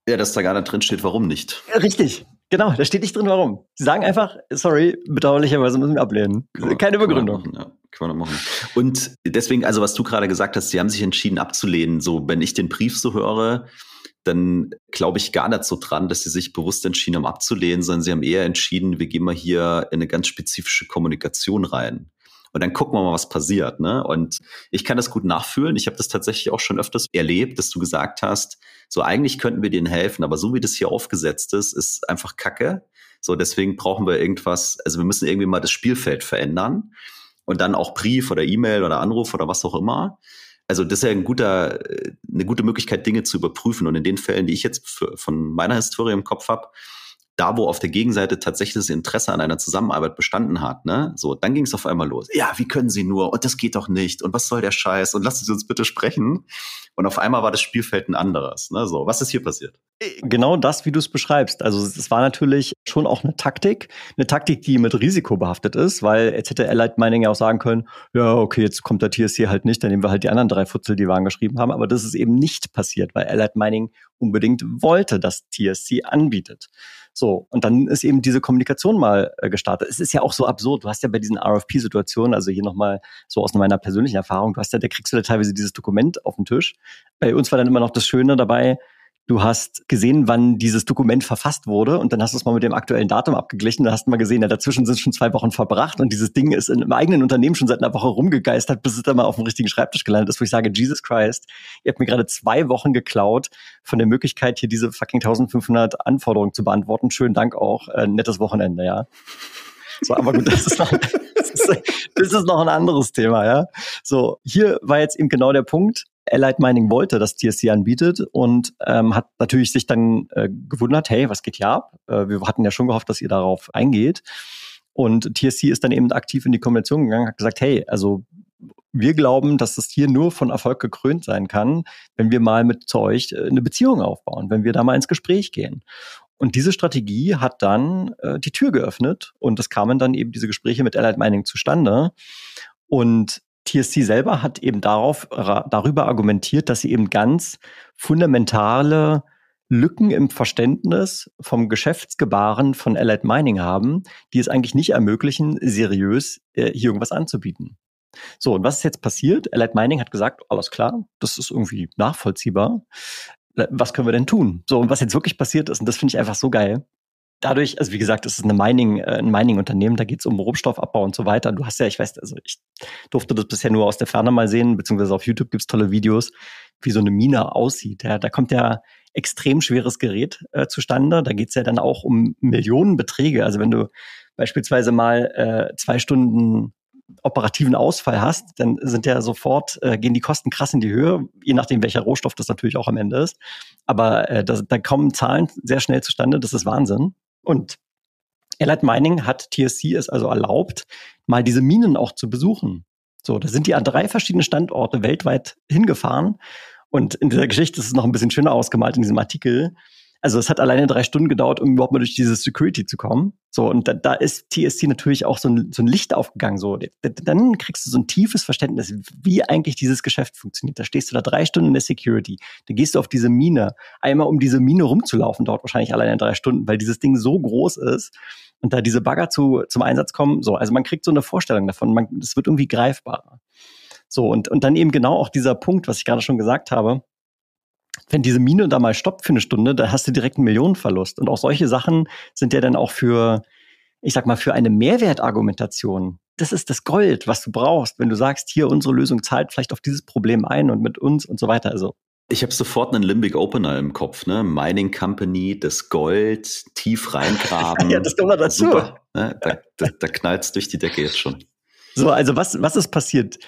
Speaker 1: Ja, dass da gar nicht drin steht, warum nicht.
Speaker 2: Richtig, genau, da steht nicht drin, warum. Sie sagen einfach, sorry, bedauerlicherweise müssen wir ablehnen. Kann Keine Begründung.
Speaker 1: Machen, ja, kann man machen. Und deswegen, also was du gerade gesagt hast, sie haben sich entschieden abzulehnen. So, wenn ich den Brief so höre, dann glaube ich gar nicht so dran, dass sie sich bewusst entschieden haben abzulehnen, sondern sie haben eher entschieden, wir gehen mal hier in eine ganz spezifische Kommunikation rein. Und dann gucken wir mal, was passiert. Ne? Und ich kann das gut nachfühlen. Ich habe das tatsächlich auch schon öfters erlebt, dass du gesagt hast, so eigentlich könnten wir denen helfen, aber so wie das hier aufgesetzt ist, ist einfach Kacke. So, deswegen brauchen wir irgendwas, also wir müssen irgendwie mal das Spielfeld verändern und dann auch Brief oder E-Mail oder Anruf oder was auch immer. Also das ist ja ein guter, eine gute Möglichkeit, Dinge zu überprüfen. Und in den Fällen, die ich jetzt für, von meiner Historie im Kopf habe, da, wo auf der Gegenseite tatsächlich das Interesse an einer Zusammenarbeit bestanden hat, ne, so, dann ging es auf einmal los. Ja, wie können Sie nur? Und das geht doch nicht. Und was soll der Scheiß? Und lassen Sie uns bitte sprechen. Und auf einmal war das Spielfeld ein anderes. Ne, so, was ist hier passiert?
Speaker 2: Genau das, wie du es beschreibst. Also es war natürlich schon auch eine Taktik, eine Taktik, die mit Risiko behaftet ist, weil jetzt hätte Allied Mining ja auch sagen können, ja, okay, jetzt kommt der TSC halt nicht, dann nehmen wir halt die anderen drei Futzel, die wir angeschrieben haben. Aber das ist eben nicht passiert, weil Allied Mining unbedingt wollte, dass TSC anbietet. So, und dann ist eben diese Kommunikation mal äh, gestartet. Es ist ja auch so absurd. Du hast ja bei diesen RFP-Situationen, also hier nochmal so aus meiner persönlichen Erfahrung, du hast ja, da kriegst du ja teilweise dieses Dokument auf den Tisch. Bei uns war dann immer noch das Schöne dabei, Du hast gesehen, wann dieses Dokument verfasst wurde und dann hast du es mal mit dem aktuellen Datum abgeglichen. Da hast du mal gesehen, ja, dazwischen sind schon zwei Wochen verbracht und dieses Ding ist in einem eigenen Unternehmen schon seit einer Woche rumgegeistert, bis es dann mal auf dem richtigen Schreibtisch gelandet ist, wo ich sage, Jesus Christ, ihr habt mir gerade zwei Wochen geklaut von der Möglichkeit, hier diese fucking 1500 Anforderungen zu beantworten. Schönen Dank auch. Äh, nettes Wochenende, ja. So, aber gut, das ist, noch, (laughs) das, ist, das ist noch ein anderes Thema, ja. So, hier war jetzt eben genau der Punkt. Allied Mining wollte, dass TSC anbietet und ähm, hat natürlich sich dann äh, gewundert, hey, was geht hier ab? Äh, wir hatten ja schon gehofft, dass ihr darauf eingeht. Und TSC ist dann eben aktiv in die Kombination gegangen, hat gesagt, hey, also wir glauben, dass das hier nur von Erfolg gekrönt sein kann, wenn wir mal mit zu euch äh, eine Beziehung aufbauen, wenn wir da mal ins Gespräch gehen. Und diese Strategie hat dann äh, die Tür geöffnet und es kamen dann eben diese Gespräche mit Allied Mining zustande. Und TSC selber hat eben darauf, darüber argumentiert, dass sie eben ganz fundamentale Lücken im Verständnis vom Geschäftsgebaren von Allied Mining haben, die es eigentlich nicht ermöglichen, seriös äh, hier irgendwas anzubieten. So, und was ist jetzt passiert? Allied Mining hat gesagt, alles klar, das ist irgendwie nachvollziehbar. Was können wir denn tun? So, und was jetzt wirklich passiert ist, und das finde ich einfach so geil, dadurch, also wie gesagt, es ist eine Mining, äh, ein Mining-Unternehmen, da geht es um Rohstoffabbau und so weiter. Du hast ja, ich weiß, also ich durfte das bisher nur aus der Ferne mal sehen, beziehungsweise auf YouTube gibt's tolle Videos, wie so eine Mine aussieht. Ja, da kommt ja extrem schweres Gerät äh, zustande. Da geht's ja dann auch um Millionenbeträge. Also wenn du beispielsweise mal äh, zwei Stunden operativen Ausfall hast, dann sind ja sofort, äh, gehen die Kosten krass in die Höhe, je nachdem, welcher Rohstoff das natürlich auch am Ende ist. Aber äh, das, da kommen Zahlen sehr schnell zustande, das ist Wahnsinn. Und Allied Mining hat TSC es also erlaubt, mal diese Minen auch zu besuchen. So, da sind die an drei verschiedene Standorte weltweit hingefahren. Und in dieser Geschichte ist es noch ein bisschen schöner ausgemalt in diesem Artikel. Also es hat alleine drei Stunden gedauert, um überhaupt mal durch diese Security zu kommen. So, und da, da ist TSC natürlich auch so ein, so ein Licht aufgegangen. So, dann kriegst du so ein tiefes Verständnis, wie eigentlich dieses Geschäft funktioniert. Da stehst du da drei Stunden in der Security. Da gehst du auf diese Mine. Einmal um diese Mine rumzulaufen, dauert wahrscheinlich alleine drei Stunden, weil dieses Ding so groß ist und da diese Bagger zu, zum Einsatz kommen. So, also man kriegt so eine Vorstellung davon. Es wird irgendwie greifbarer. So, und, und dann eben genau auch dieser Punkt, was ich gerade schon gesagt habe wenn diese Mine da mal stoppt für eine Stunde, da hast du direkt einen Millionenverlust. Und auch solche Sachen sind ja dann auch für, ich sag mal, für eine Mehrwertargumentation. Das ist das Gold, was du brauchst, wenn du sagst, hier, unsere Lösung zahlt vielleicht auf dieses Problem ein und mit uns und so weiter. Also
Speaker 1: ich habe sofort einen Limbic Opener im Kopf, ne? Mining Company, das Gold, tief (laughs) reingraben.
Speaker 2: ja, das kommt mal dazu. Super,
Speaker 1: ne? Da, da, da knallt es durch die Decke jetzt schon.
Speaker 2: So, also was, was ist passiert?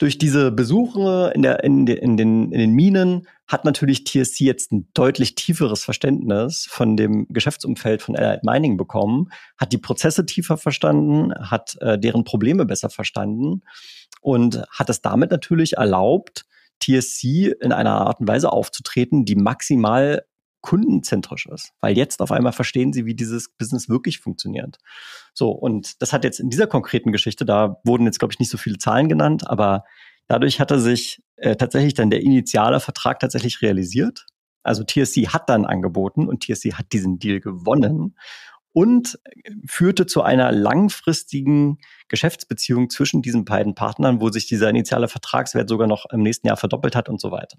Speaker 2: Durch diese Besuche in, der, in, de, in, den, in den Minen hat natürlich TSC jetzt ein deutlich tieferes Verständnis von dem Geschäftsumfeld von Allied Mining bekommen, hat die Prozesse tiefer verstanden, hat äh, deren Probleme besser verstanden und hat es damit natürlich erlaubt, TSC in einer Art und Weise aufzutreten, die maximal kundenzentrisch ist, weil jetzt auf einmal verstehen sie, wie dieses Business wirklich funktioniert. So, und das hat jetzt in dieser konkreten Geschichte, da wurden jetzt, glaube ich, nicht so viele Zahlen genannt, aber dadurch hatte sich äh, tatsächlich dann der initiale Vertrag tatsächlich realisiert. Also TSC hat dann angeboten und TSC hat diesen Deal gewonnen und führte zu einer langfristigen Geschäftsbeziehung zwischen diesen beiden Partnern, wo sich dieser initiale Vertragswert sogar noch im nächsten Jahr verdoppelt hat und so weiter.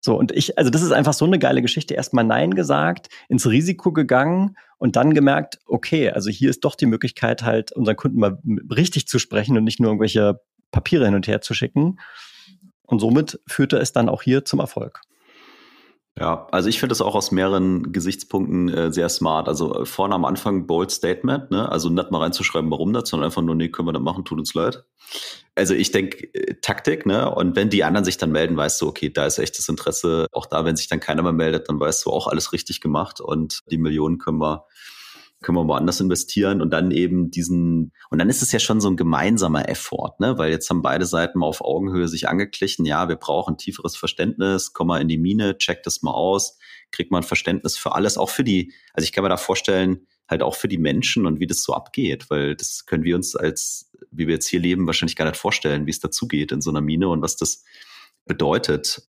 Speaker 2: So, und ich, also das ist einfach so eine geile Geschichte. Erstmal Nein gesagt, ins Risiko gegangen und dann gemerkt, okay, also hier ist doch die Möglichkeit, halt unseren Kunden mal richtig zu sprechen und nicht nur irgendwelche Papiere hin und her zu schicken. Und somit führte es dann auch hier zum Erfolg.
Speaker 1: Ja, also ich finde das auch aus mehreren Gesichtspunkten äh, sehr smart. Also äh, vorne am Anfang Bold Statement, ne? also nicht mal reinzuschreiben, warum das, sondern einfach nur, nee, können wir das machen, tut uns leid. Also ich denke, äh, Taktik, ne? Und wenn die anderen sich dann melden, weißt du, okay, da ist echtes Interesse. Auch da, wenn sich dann keiner mehr meldet, dann weißt du auch alles richtig gemacht und die Millionen können wir können wir woanders investieren und dann eben diesen, und dann ist es ja schon so ein gemeinsamer Effort, ne? Weil jetzt haben beide Seiten mal auf Augenhöhe sich angeglichen, ja, wir brauchen tieferes Verständnis, komm mal in die Mine, check das mal aus, kriegt man Verständnis für alles, auch für die, also ich kann mir da vorstellen, halt auch für die Menschen und wie das so abgeht, weil das können wir uns als, wie wir jetzt hier leben, wahrscheinlich gar nicht vorstellen, wie es dazugeht in so einer Mine und was das bedeutet,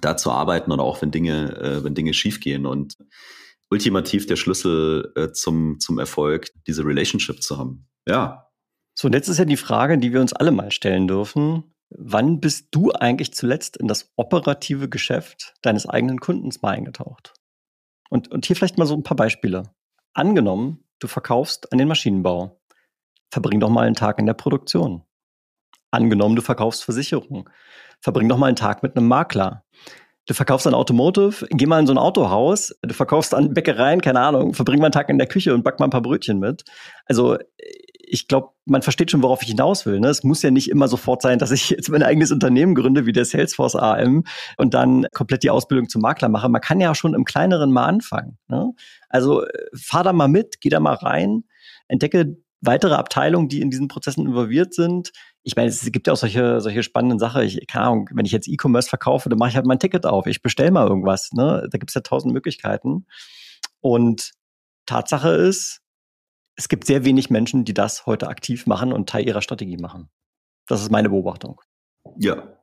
Speaker 1: da zu arbeiten oder auch wenn Dinge, äh, wenn Dinge schiefgehen. Und ultimativ der Schlüssel äh, zum, zum Erfolg, diese Relationship zu haben. Ja.
Speaker 2: So, und jetzt ist ja die Frage, die wir uns alle mal stellen dürfen. Wann bist du eigentlich zuletzt in das operative Geschäft deines eigenen Kundens mal eingetaucht? Und, und hier vielleicht mal so ein paar Beispiele. Angenommen, du verkaufst an den Maschinenbau. Verbring doch mal einen Tag in der Produktion. Angenommen, du verkaufst Versicherung. Verbring doch mal einen Tag mit einem Makler. Du verkaufst ein Automotive, geh mal in so ein Autohaus, du verkaufst an Bäckereien, keine Ahnung, verbring mal einen Tag in der Küche und back mal ein paar Brötchen mit. Also ich glaube, man versteht schon, worauf ich hinaus will. Ne? Es muss ja nicht immer sofort sein, dass ich jetzt mein eigenes Unternehmen gründe, wie der Salesforce AM, und dann komplett die Ausbildung zum Makler mache. Man kann ja schon im Kleineren mal anfangen. Ne? Also fahr da mal mit, geh da mal rein, entdecke weitere Abteilungen, die in diesen Prozessen involviert sind. Ich meine, es gibt ja auch solche, solche spannenden Sachen. Ich, keine Ahnung, wenn ich jetzt E-Commerce verkaufe, dann mache ich halt mein Ticket auf. Ich bestelle mal irgendwas. Ne? Da gibt es ja tausend Möglichkeiten. Und Tatsache ist, es gibt sehr wenig Menschen, die das heute aktiv machen und Teil ihrer Strategie machen. Das ist meine Beobachtung.
Speaker 1: Ja,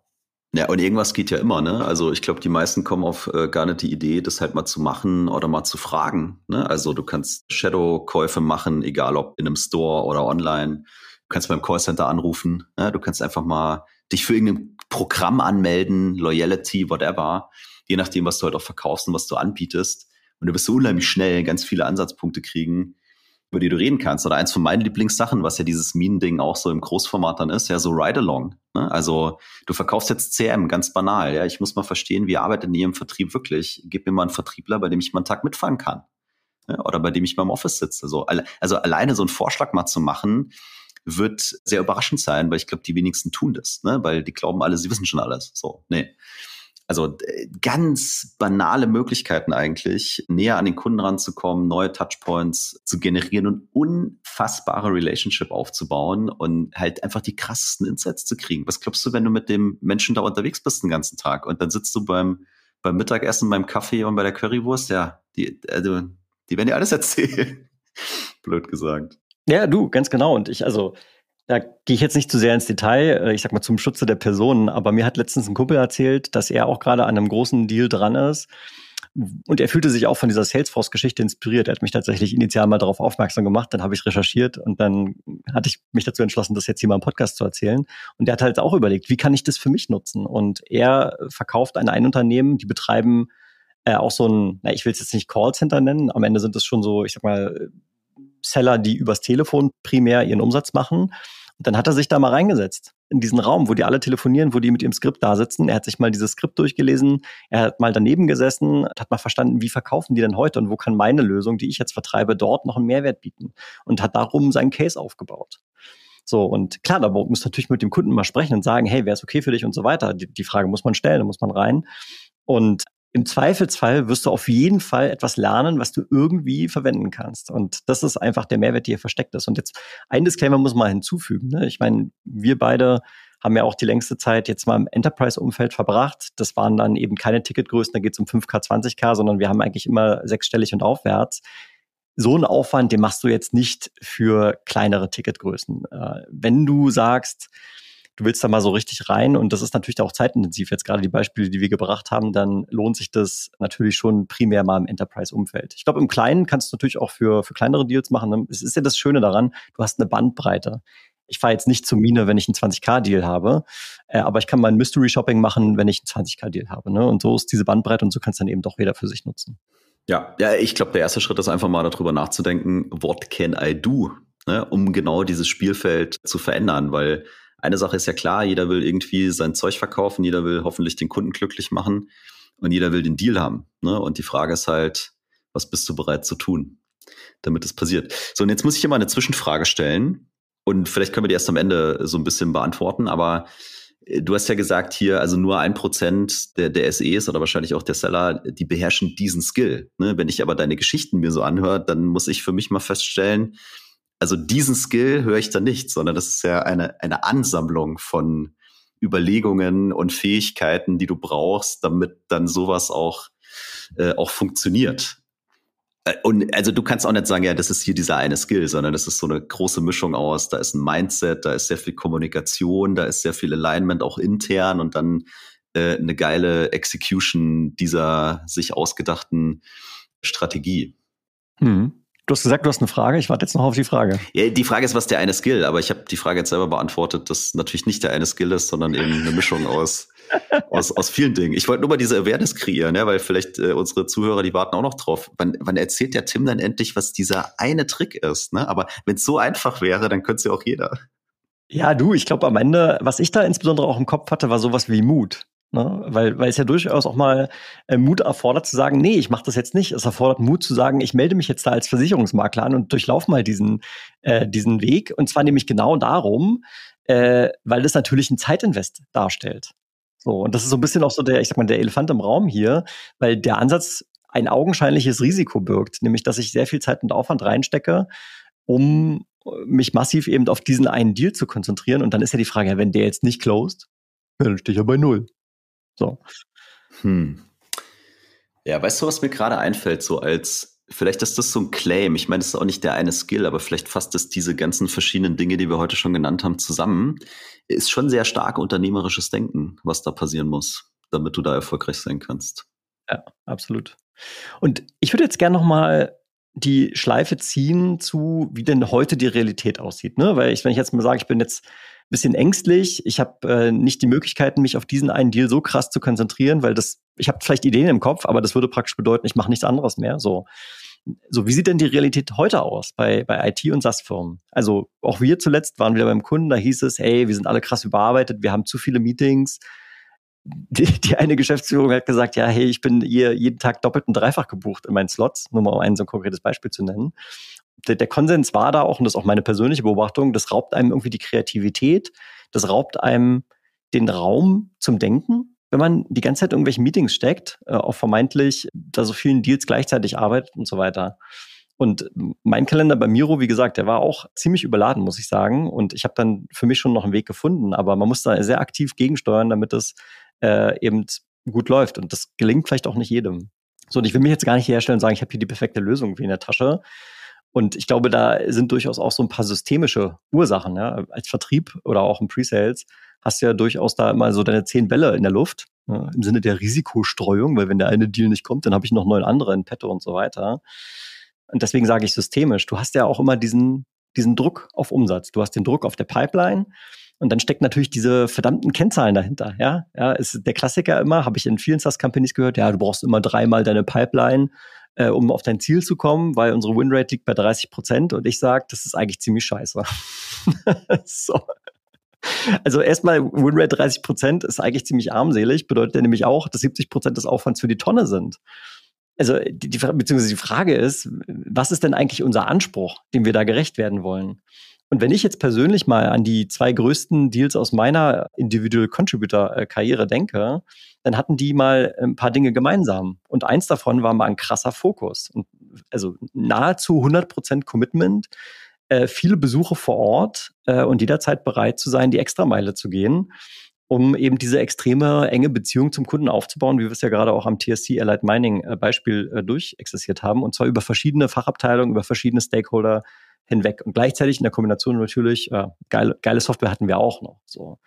Speaker 1: ja, und irgendwas geht ja immer, ne? Also ich glaube, die meisten kommen auf äh, gar nicht die Idee, das halt mal zu machen oder mal zu fragen. Ne? Also du kannst Shadow-Käufe machen, egal ob in einem Store oder online. Du kannst beim Callcenter anrufen. Ne? Du kannst einfach mal dich für irgendein Programm anmelden, Loyalty, whatever, je nachdem, was du halt auch verkaufst und was du anbietest. Und du wirst so unheimlich schnell ganz viele Ansatzpunkte kriegen, über die du reden kannst. Oder eins von meinen Lieblingssachen, was ja dieses Minen-Ding auch so im Großformat dann ist, ja so Ride-Along. Ne? Also du verkaufst jetzt CM, ganz banal. Ja, ich muss mal verstehen, wie arbeitet ihr im Vertrieb wirklich? Gib mir mal einen Vertriebler, bei dem ich mal einen Tag mitfahren kann. Ja? Oder bei dem ich mal im Office sitze. So, also alleine so einen Vorschlag mal zu machen, wird sehr überraschend sein, weil ich glaube, die wenigsten tun das, ne? weil die glauben alle, sie wissen schon alles. So, nee. Also ganz banale Möglichkeiten eigentlich, näher an den Kunden ranzukommen, neue Touchpoints zu generieren und unfassbare Relationship aufzubauen und halt einfach die krassesten Insights zu kriegen. Was glaubst du, wenn du mit dem Menschen da unterwegs bist den ganzen Tag und dann sitzt du beim beim Mittagessen, beim Kaffee und bei der Currywurst, ja, die, also, die werden dir alles (laughs) erzählen. Blöd gesagt.
Speaker 2: Ja, du, ganz genau. Und ich, also, da gehe ich jetzt nicht zu sehr ins Detail, äh, ich sag mal zum Schutze der Personen, aber mir hat letztens ein Kumpel erzählt, dass er auch gerade an einem großen Deal dran ist. Und er fühlte sich auch von dieser Salesforce-Geschichte inspiriert. Er hat mich tatsächlich initial mal darauf aufmerksam gemacht, dann habe ich recherchiert und dann hatte ich mich dazu entschlossen, das jetzt hier mal im Podcast zu erzählen. Und er hat halt auch überlegt, wie kann ich das für mich nutzen? Und er verkauft an ein Unternehmen, die betreiben äh, auch so ein, na, ich will es jetzt nicht Callcenter nennen, am Ende sind es schon so, ich sag mal, Seller, die übers Telefon primär ihren Umsatz machen. Und dann hat er sich da mal reingesetzt in diesen Raum, wo die alle telefonieren, wo die mit ihrem Skript da sitzen. Er hat sich mal dieses Skript durchgelesen, er hat mal daneben gesessen, hat mal verstanden, wie verkaufen die denn heute und wo kann meine Lösung, die ich jetzt vertreibe, dort noch einen Mehrwert bieten und hat darum seinen Case aufgebaut. So, und klar, da muss natürlich mit dem Kunden mal sprechen und sagen, hey, wäre es okay für dich und so weiter. Die, die Frage muss man stellen, da muss man rein. Und im Zweifelsfall wirst du auf jeden Fall etwas lernen, was du irgendwie verwenden kannst. Und das ist einfach der Mehrwert, der hier versteckt ist. Und jetzt ein Disclaimer muss man hinzufügen. Ne? Ich meine, wir beide haben ja auch die längste Zeit jetzt mal im Enterprise-Umfeld verbracht. Das waren dann eben keine Ticketgrößen, da geht es um 5K, 20K, sondern wir haben eigentlich immer sechsstellig und aufwärts. So einen Aufwand, den machst du jetzt nicht für kleinere Ticketgrößen. Äh, wenn du sagst, du willst da mal so richtig rein und das ist natürlich auch zeitintensiv. Jetzt gerade die Beispiele, die wir gebracht haben, dann lohnt sich das natürlich schon primär mal im Enterprise-Umfeld. Ich glaube, im Kleinen kannst du natürlich auch für, für kleinere Deals machen. Ne? Es ist ja das Schöne daran, du hast eine Bandbreite. Ich fahre jetzt nicht zur Mine, wenn ich einen 20k-Deal habe, äh, aber ich kann mein Mystery-Shopping machen, wenn ich einen 20k-Deal habe. Ne? Und so ist diese Bandbreite und so kannst dann eben doch jeder für sich nutzen.
Speaker 1: Ja, ja, ich glaube, der erste Schritt ist einfach mal darüber nachzudenken, what can I do, ne, um genau dieses Spielfeld zu verändern, weil eine Sache ist ja klar, jeder will irgendwie sein Zeug verkaufen, jeder will hoffentlich den Kunden glücklich machen und jeder will den Deal haben. Ne? Und die Frage ist halt, was bist du bereit zu tun, damit es passiert? So, und jetzt muss ich hier mal eine Zwischenfrage stellen und vielleicht können wir die erst am Ende so ein bisschen beantworten, aber äh, Du hast ja gesagt hier, also nur ein Prozent der, der SEs oder wahrscheinlich auch der Seller, die beherrschen diesen Skill. Ne? Wenn ich aber deine Geschichten mir so anhöre, dann muss ich für mich mal feststellen, also diesen Skill höre ich da nicht, sondern das ist ja eine, eine Ansammlung von Überlegungen und Fähigkeiten, die du brauchst, damit dann sowas auch, äh, auch funktioniert. Äh, und also du kannst auch nicht sagen, ja, das ist hier dieser eine Skill, sondern das ist so eine große Mischung aus, da ist ein Mindset, da ist sehr viel Kommunikation, da ist sehr viel Alignment auch intern und dann äh, eine geile Execution dieser sich ausgedachten Strategie.
Speaker 2: Hm. Du hast gesagt, du hast eine Frage. Ich warte jetzt noch auf die Frage.
Speaker 1: Ja, die Frage ist, was der eine Skill, aber ich habe die Frage jetzt selber beantwortet, dass natürlich nicht der eine Skill ist, sondern eben eine Mischung aus, (laughs) aus, aus vielen Dingen. Ich wollte nur mal diese Awareness kreieren, ja, weil vielleicht äh, unsere Zuhörer, die warten auch noch drauf. Wann, wann erzählt der Tim dann endlich, was dieser eine Trick ist? Ne? Aber wenn es so einfach wäre, dann könnte es ja auch jeder.
Speaker 2: Ja, du, ich glaube am Ende, was ich da insbesondere auch im Kopf hatte, war sowas wie Mut. Ne? Weil, weil es ja durchaus auch mal äh, Mut erfordert zu sagen, nee, ich mache das jetzt nicht. Es erfordert Mut zu sagen, ich melde mich jetzt da als Versicherungsmakler an und durchlaufe mal diesen, äh, diesen Weg. Und zwar nämlich genau darum, äh, weil das natürlich ein Zeitinvest darstellt. So, und das ist so ein bisschen auch so der, ich sag mal, der Elefant im Raum hier, weil der Ansatz ein augenscheinliches Risiko birgt, nämlich dass ich sehr viel Zeit und Aufwand reinstecke, um mich massiv eben auf diesen einen Deal zu konzentrieren. Und dann ist ja die Frage, wenn der jetzt nicht closed, dann stehe ich ja bei null. So.
Speaker 1: Hm. Ja, weißt du, was mir gerade einfällt, so als, vielleicht ist das so ein Claim. Ich meine, das ist auch nicht der eine Skill, aber vielleicht fasst es diese ganzen verschiedenen Dinge, die wir heute schon genannt haben, zusammen. Ist schon sehr stark unternehmerisches Denken, was da passieren muss, damit du da erfolgreich sein kannst.
Speaker 2: Ja, absolut. Und ich würde jetzt gerne noch mal die Schleife ziehen zu, wie denn heute die Realität aussieht. Ne? Weil ich, wenn ich jetzt mal sage, ich bin jetzt bisschen ängstlich. Ich habe äh, nicht die Möglichkeiten, mich auf diesen einen Deal so krass zu konzentrieren, weil das, ich habe vielleicht Ideen im Kopf, aber das würde praktisch bedeuten, ich mache nichts anderes mehr. So. So, wie sieht denn die Realität heute aus bei, bei IT- und SaaS-Firmen? Also auch wir zuletzt waren wieder beim Kunden, da hieß es, hey, wir sind alle krass überarbeitet, wir haben zu viele Meetings. Die, die eine Geschäftsführung hat gesagt, ja, hey, ich bin hier jeden Tag doppelt und dreifach gebucht in meinen Slots, nur mal um ein so ein konkretes Beispiel zu nennen der, der Konsens war da auch, und das ist auch meine persönliche Beobachtung, das raubt einem irgendwie die Kreativität, das raubt einem den Raum zum Denken, wenn man die ganze Zeit irgendwelche Meetings steckt, äh, auf vermeintlich da so vielen Deals gleichzeitig arbeitet und so weiter. Und mein Kalender bei Miro, wie gesagt, der war auch ziemlich überladen, muss ich sagen. Und ich habe dann für mich schon noch einen Weg gefunden, aber man muss da sehr aktiv gegensteuern, damit es äh, eben gut läuft. Und das gelingt vielleicht auch nicht jedem. So, und ich will mich jetzt gar nicht herstellen und sagen, ich habe hier die perfekte Lösung wie in der Tasche. Und ich glaube, da sind durchaus auch so ein paar systemische Ursachen. Ja? Als Vertrieb oder auch im Pre-Sales hast du ja durchaus da immer so deine zehn Bälle in der Luft, ja? im Sinne der Risikostreuung, weil wenn der eine Deal nicht kommt, dann habe ich noch neun andere in petto und so weiter. Und deswegen sage ich systemisch. Du hast ja auch immer diesen, diesen Druck auf Umsatz. Du hast den Druck auf der Pipeline. Und dann steckt natürlich diese verdammten Kennzahlen dahinter. Ja, ja, ist der Klassiker immer, habe ich in vielen SaaS-Companies gehört, ja, du brauchst immer dreimal deine Pipeline, äh, um auf dein Ziel zu kommen, weil unsere Winrate liegt bei 30 Prozent und ich sage, das ist eigentlich ziemlich scheiße. (laughs) so. Also erstmal Winrate 30 Prozent ist eigentlich ziemlich armselig, bedeutet ja nämlich auch, dass 70 Prozent des Aufwands für die Tonne sind also die, die, beziehungsweise die Frage ist, was ist denn eigentlich unser Anspruch, dem wir da gerecht werden wollen? Und wenn ich jetzt persönlich mal an die zwei größten Deals aus meiner Individual Contributor Karriere denke, dann hatten die mal ein paar Dinge gemeinsam. Und eins davon war mal ein krasser Fokus. Und also nahezu 100% Commitment, äh, viele Besuche vor Ort äh, und jederzeit bereit zu sein, die Extrameile zu gehen um eben diese extreme enge Beziehung zum Kunden aufzubauen, wie wir es ja gerade auch am TSC Allied Mining äh, Beispiel äh, durchexerziert haben, und zwar über verschiedene Fachabteilungen, über verschiedene Stakeholder hinweg. Und gleichzeitig in der Kombination natürlich, äh, geile, geile Software hatten wir auch noch. So.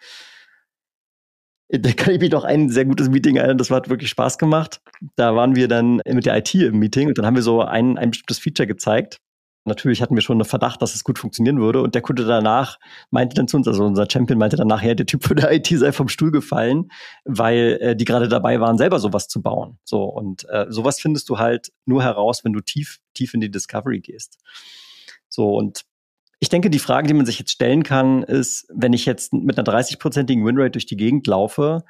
Speaker 2: Da kann ich mich noch ein sehr gutes Meeting erinnern, das hat wirklich Spaß gemacht. Da waren wir dann mit der IT im Meeting und dann haben wir so ein, ein bestimmtes Feature gezeigt Natürlich hatten wir schon einen Verdacht, dass es gut funktionieren würde. Und der Kunde danach meinte dann zu uns, also unser Champion meinte danach, ja, der Typ von der IT sei vom Stuhl gefallen, weil äh, die gerade dabei waren, selber sowas zu bauen. So und äh, sowas findest du halt nur heraus, wenn du tief, tief in die Discovery gehst. So und ich denke, die Frage, die man sich jetzt stellen kann, ist, wenn ich jetzt mit einer 30-prozentigen Winrate durch die Gegend laufe,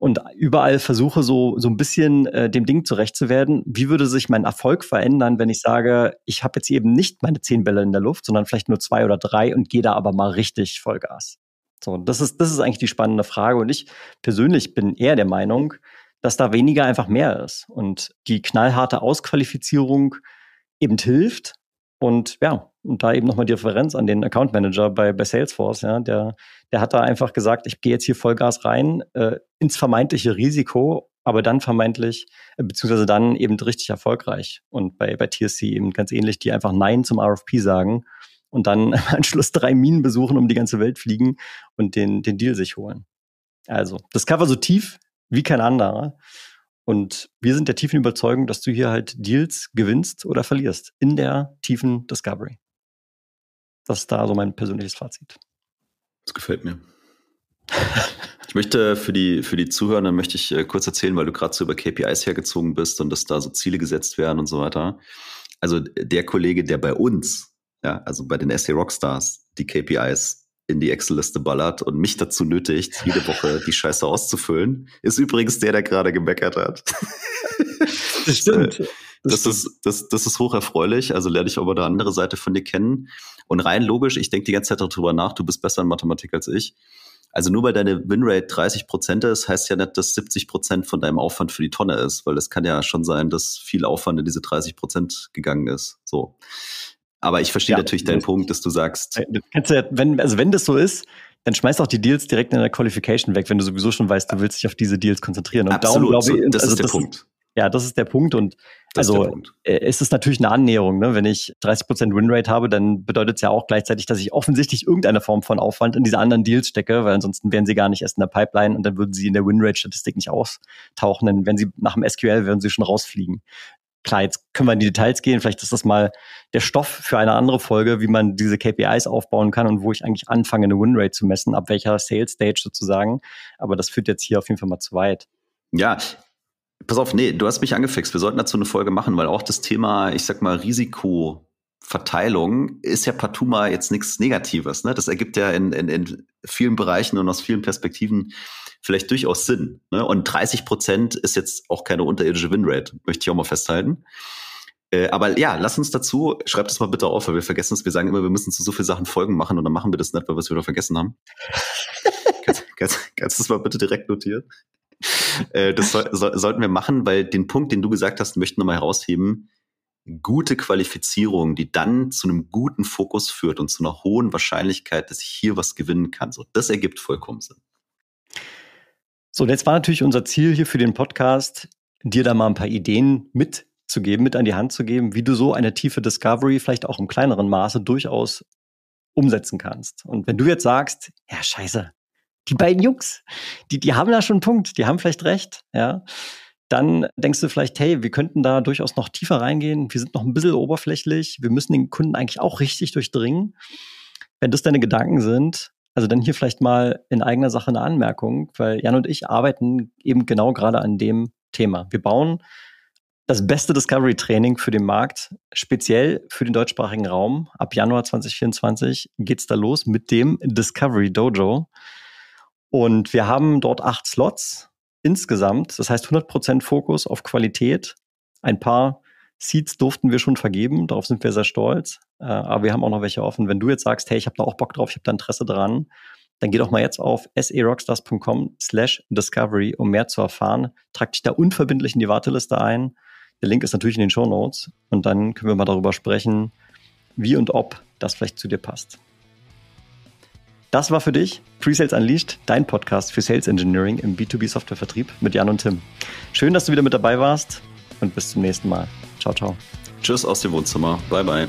Speaker 2: und überall versuche so so ein bisschen äh, dem Ding zurecht zu werden. Wie würde sich mein Erfolg verändern, wenn ich sage, ich habe jetzt eben nicht meine zehn Bälle in der Luft, sondern vielleicht nur zwei oder drei und gehe da aber mal richtig Vollgas. So, das ist das ist eigentlich die spannende Frage und ich persönlich bin eher der Meinung, dass da weniger einfach mehr ist und die knallharte Ausqualifizierung eben hilft und ja, und da eben nochmal die Referenz an den Account Manager bei, bei Salesforce, ja, der, der hat da einfach gesagt, ich gehe jetzt hier Vollgas rein äh, ins vermeintliche Risiko, aber dann vermeintlich, äh, beziehungsweise dann eben richtig erfolgreich. Und bei, bei TSC eben ganz ähnlich, die einfach Nein zum RFP sagen und dann (laughs) im Anschluss drei Minen besuchen, um die ganze Welt fliegen und den, den Deal sich holen. Also, das Cover so tief wie kein anderer. Und wir sind der tiefen Überzeugung, dass du hier halt Deals gewinnst oder verlierst in der tiefen Discovery. Das ist da so mein persönliches Fazit.
Speaker 1: Das gefällt mir. ich möchte für die, für die Zuhörer, möchte ich äh, kurz erzählen, weil du gerade so über KPIs hergezogen bist und dass da so Ziele gesetzt werden und so weiter. Also der Kollege, der bei uns, ja, also bei den SA Rockstars, die KPIs in die Excel-Liste ballert und mich dazu nötigt, jede Woche die Scheiße auszufüllen, ist übrigens der, der gerade gemeckert hat. (laughs)
Speaker 2: Das stimmt.
Speaker 1: Das, das, ist, das, das ist hocherfreulich. Also lerne ich aber eine andere Seite von dir kennen. Und rein logisch, ich denke die ganze Zeit darüber nach, du bist besser in Mathematik als ich. Also nur weil deine Winrate 30 Prozent ist, heißt ja nicht, dass 70 Prozent von deinem Aufwand für die Tonne ist, weil es kann ja schon sein, dass viel Aufwand in diese 30 Prozent gegangen ist. So. Aber ich verstehe ja, natürlich deinen Punkt, dass du sagst.
Speaker 2: Äh, du kannst ja, wenn, also wenn das so ist, dann schmeiß auch die Deals direkt in der Qualification weg, wenn du sowieso schon weißt, du willst dich auf diese Deals konzentrieren.
Speaker 1: Und Absolut, darum, glaube ich, das also ist der
Speaker 2: das
Speaker 1: Punkt.
Speaker 2: Ist, ja, das ist der Punkt. Und das also Punkt. Äh, es ist natürlich eine Annäherung. Ne? Wenn ich 30% Winrate habe, dann bedeutet es ja auch gleichzeitig, dass ich offensichtlich irgendeine Form von Aufwand in diese anderen Deals stecke, weil ansonsten wären sie gar nicht erst in der Pipeline und dann würden sie in der Winrate-Statistik nicht austauchen. Denn wenn sie nach dem SQL würden sie schon rausfliegen. Klar, jetzt können wir in die Details gehen. Vielleicht ist das mal der Stoff für eine andere Folge, wie man diese KPIs aufbauen kann und wo ich eigentlich anfange, eine Winrate zu messen, ab welcher Sales Stage sozusagen. Aber das führt jetzt hier auf jeden Fall mal zu weit.
Speaker 1: Ja, Pass auf, nee, du hast mich angefixt. Wir sollten dazu eine Folge machen, weil auch das Thema, ich sag mal, Risikoverteilung ist ja partout mal jetzt nichts Negatives. Ne? Das ergibt ja in, in, in vielen Bereichen und aus vielen Perspektiven vielleicht durchaus Sinn. Ne? Und 30 Prozent ist jetzt auch keine unterirdische Winrate, möchte ich auch mal festhalten. Äh, aber ja, lass uns dazu, schreib das mal bitte auf, weil wir vergessen es. Wir sagen immer, wir müssen zu so viel Sachen Folgen machen und dann machen wir das nicht, weil wir es wieder vergessen haben. (laughs) kannst, kannst, kannst du das mal bitte direkt notieren? Äh, das soll, so, sollten wir machen, weil den Punkt, den du gesagt hast, möchten wir mal herausheben. Gute Qualifizierung, die dann zu einem guten Fokus führt und zu einer hohen Wahrscheinlichkeit, dass ich hier was gewinnen kann. So, das ergibt vollkommen Sinn.
Speaker 2: So, und jetzt war natürlich unser Ziel hier für den Podcast, dir da mal ein paar Ideen mitzugeben, mit an die Hand zu geben, wie du so eine tiefe Discovery vielleicht auch im kleineren Maße durchaus umsetzen kannst. Und wenn du jetzt sagst, ja, scheiße, die beiden Jungs, die, die haben da schon einen Punkt, die haben vielleicht recht, ja, dann denkst du vielleicht, hey, wir könnten da durchaus noch tiefer reingehen, wir sind noch ein bisschen oberflächlich, wir müssen den Kunden eigentlich auch richtig durchdringen. Wenn das deine Gedanken sind, also dann hier vielleicht mal in eigener Sache eine Anmerkung, weil Jan und ich arbeiten eben genau gerade an dem Thema. Wir bauen das beste Discovery-Training für den Markt, speziell für den deutschsprachigen Raum. Ab Januar 2024 geht's da los mit dem Discovery Dojo. Und wir haben dort acht Slots insgesamt. Das heißt 100% Fokus auf Qualität. Ein paar Seeds durften wir schon vergeben, darauf sind wir sehr stolz. Äh, aber wir haben auch noch welche offen. Wenn du jetzt sagst, hey, ich habe da auch Bock drauf, ich habe da Interesse dran, dann geh doch mal jetzt auf serockstars.com slash discovery, um mehr zu erfahren. Trag dich da unverbindlich in die Warteliste ein. Der Link ist natürlich in den Show Notes. Und dann können wir mal darüber sprechen, wie und ob das vielleicht zu dir passt. Das war für dich Pre-Sales Unleashed, dein Podcast für Sales Engineering im B2B Softwarevertrieb mit Jan und Tim. Schön, dass du wieder mit dabei warst und bis zum nächsten Mal. Ciao, ciao.
Speaker 1: Tschüss aus dem Wohnzimmer. Bye, bye.